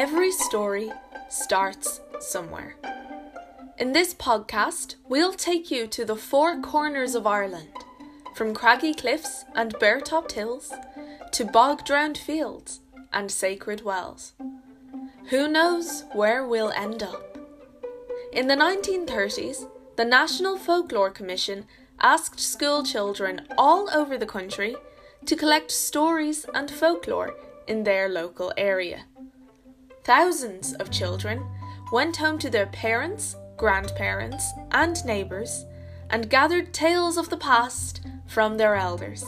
Every story starts somewhere. In this podcast, we'll take you to the four corners of Ireland, from craggy cliffs and bare topped hills to bog drowned fields and sacred wells. Who knows where we'll end up? In the 1930s, the National Folklore Commission asked school children all over the country to collect stories and folklore in their local area. Thousands of children went home to their parents, grandparents, and neighbours and gathered tales of the past from their elders.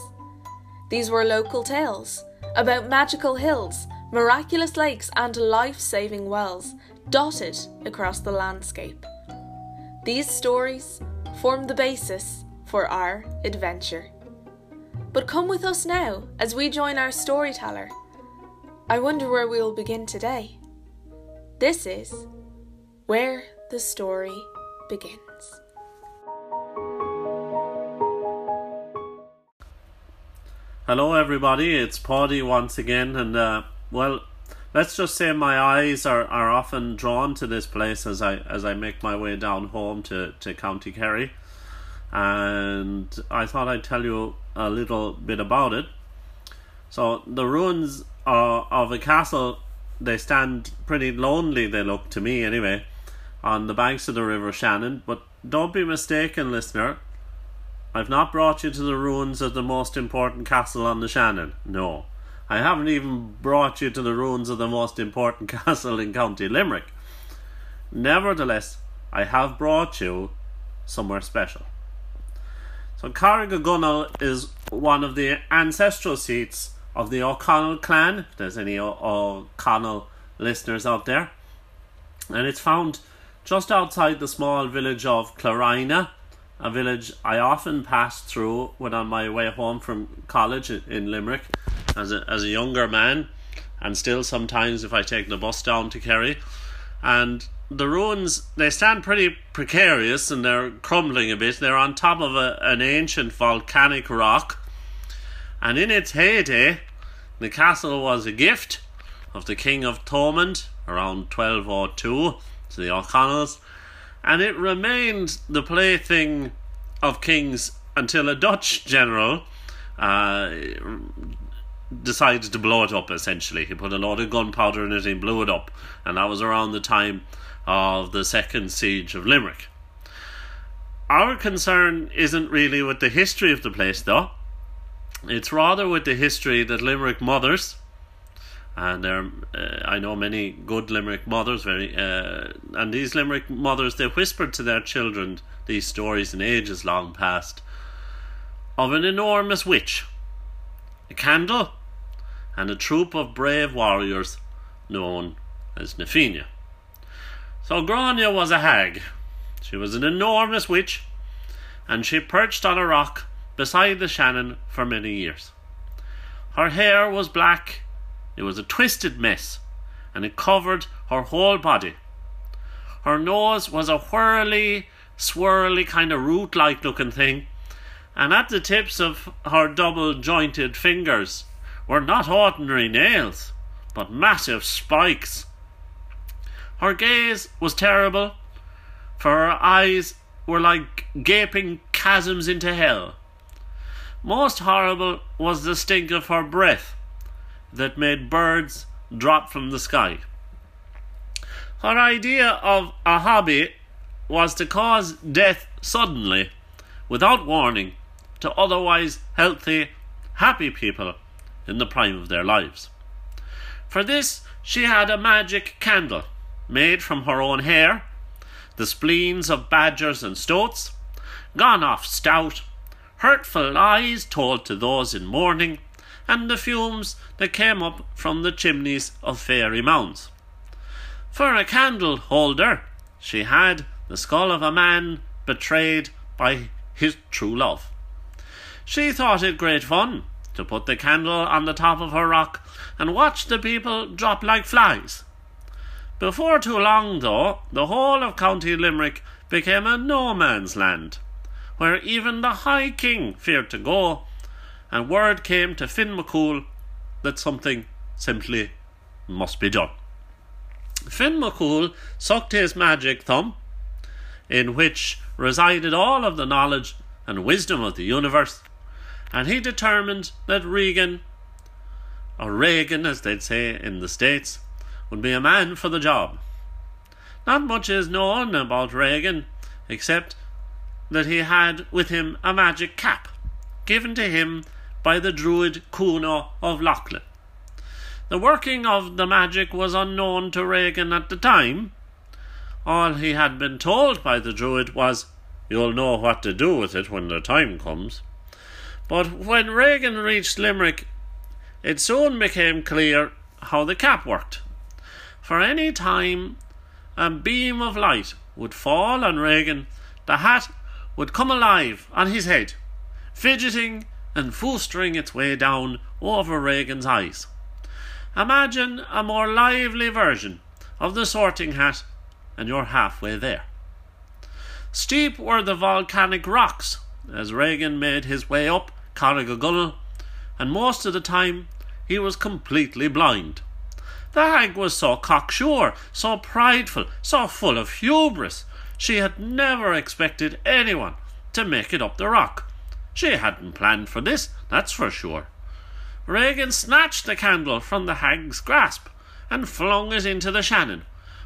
These were local tales about magical hills, miraculous lakes, and life saving wells dotted across the landscape. These stories form the basis for our adventure. But come with us now as we join our storyteller. I wonder where we will begin today. This is Where the Story Begins. Hello, everybody. It's Paudie once again, and uh, well, let's just say my eyes are, are often drawn to this place as I as I make my way down home to, to County Kerry, and I thought I'd tell you a little bit about it. So the ruins uh, of a castle they stand pretty lonely. They look to me anyway, on the banks of the River Shannon. But don't be mistaken, listener. I've not brought you to the ruins of the most important castle on the Shannon. No. I haven't even brought you to the ruins of the most important castle in County Limerick. Nevertheless, I have brought you somewhere special. So Carrigogunnell is one of the ancestral seats of the O'Connell clan, if there's any O'Connell listeners out there. And it's found just outside the small village of Clarina a village I often passed through when on my way home from college in Limerick as a, as a younger man, and still sometimes if I take the bus down to Kerry. And the ruins, they stand pretty precarious and they're crumbling a bit. They're on top of a, an ancient volcanic rock. And in its heyday, the castle was a gift of the King of Thomond around 1202 to the O'Connells and it remained the plaything of kings until a Dutch general uh, decided to blow it up. Essentially, he put a lot of gunpowder in it and blew it up, and that was around the time of the second siege of Limerick. Our concern isn't really with the history of the place, though. It's rather with the history that Limerick mothers and there, uh, I know many good Limerick mothers. Very, uh, and these Limerick mothers they whispered to their children these stories in ages long past of an enormous witch, a candle, and a troop of brave warriors known as na Fianna. So Gráinne was a hag. She was an enormous witch, and she perched on a rock beside the Shannon for many years. Her hair was black it was a twisted mess, and it covered her whole body. Her nose was a whirly, swirly kind of root like looking thing, and at the tips of her double jointed fingers were not ordinary nails, but massive spikes. Her gaze was terrible, for her eyes were like gaping chasms into hell. Most horrible was the stink of her breath that made birds drop from the sky. Her idea of a hobby was to cause death suddenly, without warning, to otherwise healthy, happy people in the prime of their lives. For this, she had a magic candle made from her own hair, the spleens of badgers and stoats, gone off stout, hurtful lies told to those in mourning, and the fumes that came up from the chimneys of fairy mounds. For a candle holder, she had the skull of a man betrayed by his true love. She thought it great fun to put the candle on the top of her rock and watch the people drop like flies. Before too long, though, the whole of County Limerick became a no man's land, where even the High King feared to go and word came to Finn McCool that something simply must be done. Finn McCool sucked his magic thumb, in which resided all of the knowledge and wisdom of the universe, and he determined that Regan, or Reagan as they'd say in the States, would be a man for the job. Not much is known about Reagan, except that he had with him a magic cap, given to him by the druid Cuno of Lochlan. The working of the magic was unknown to Regan at the time. All he had been told by the druid was, You'll know what to do with it when the time comes. But when Regan reached Limerick, it soon became clear how the cap worked. For any time a beam of light would fall on Regan, the hat would come alive on his head, fidgeting and foostering its way down over Regan's eyes. Imagine a more lively version of the sorting hat, and you're halfway there. Steep were the volcanic rocks as Regan made his way up Carrigogunnell, and most of the time he was completely blind. The hag was so cocksure, so prideful, so full of hubris, she had never expected anyone to make it up the rock. She hadn't planned for this, that's for sure. Regan snatched the candle from the hag's grasp and flung it into the Shannon,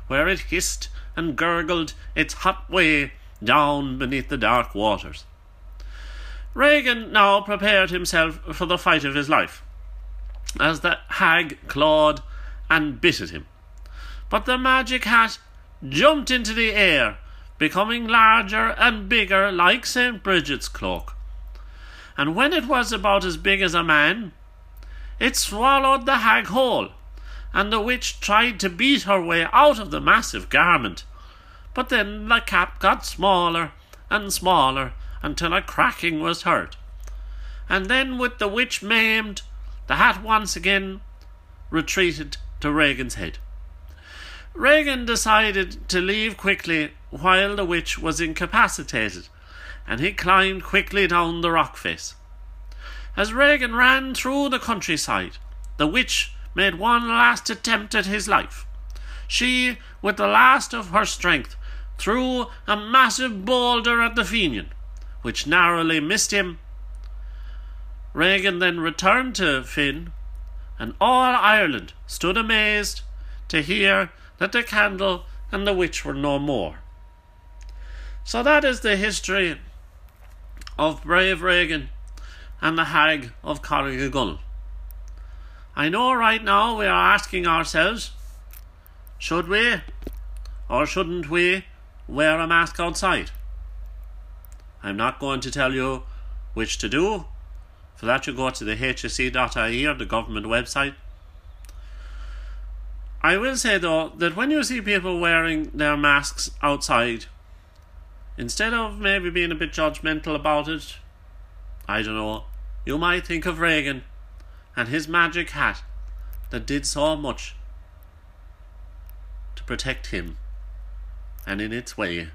where it hissed and gurgled its hot way down beneath the dark waters. Regan now prepared himself for the fight of his life, as the hag clawed and bit at him. But the magic hat jumped into the air, becoming larger and bigger like St. Bridget's cloak. And when it was about as big as a man, it swallowed the hag whole, and the witch tried to beat her way out of the massive garment. But then the cap got smaller and smaller until a cracking was heard. And then, with the witch maimed, the hat once again retreated to Regan's head. Regan decided to leave quickly while the witch was incapacitated, and he climbed quickly down the rock face. As Regan ran through the countryside, the witch made one last attempt at his life. She, with the last of her strength, threw a massive boulder at the Fenian, which narrowly missed him. Regan then returned to Finn, and all Ireland stood amazed to hear that the candle and the witch were no more. So that is the history of brave Regan and the hag of Carrigogunnell. I know right now we are asking ourselves, should we or shouldn't we wear a mask outside? I'm not going to tell you which to do. For that, you go to the hse.ie or the government website. I will say though that when you see people wearing their masks outside, instead of maybe being a bit judgmental about it, I don't know. You might think of Regan and his magic hat that did so much to protect him and in its way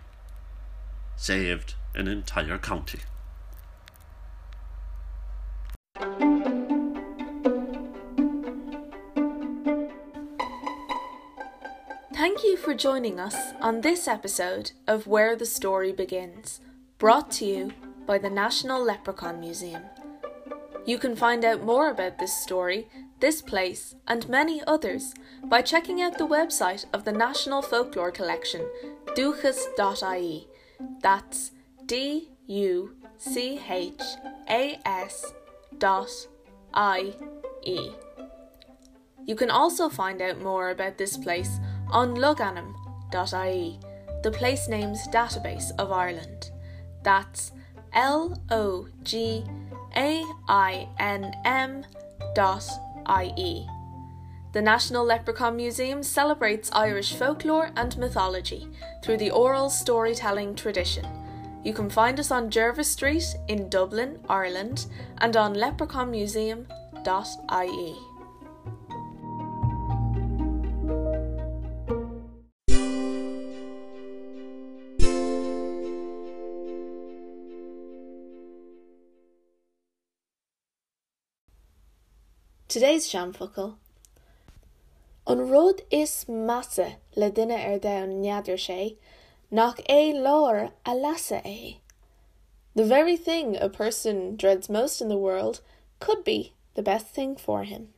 saved an entire county. For joining us on this episode of Where the Story Begins, brought to you by the National Leprechaun Museum. You can find out more about this story, this place, and many others by checking out the website of the National Folklore Collection, duchas.ie. That's D U C H A S dot I E. You can also find out more about this place on logainm.ie, the place names database of Ireland. That's L O G A I N M dot I E. The National Leprechaun Museum celebrates Irish folklore and mythology through the oral storytelling tradition. You can find us on Jervis Street in Dublin, Ireland, and on leprechaunmuseum.ie. Today's Seanfhocal An rud is massa le duine ar da neadidir sé, nach é láir a é. The very thing a person dreads most in the world could be the best thing for him.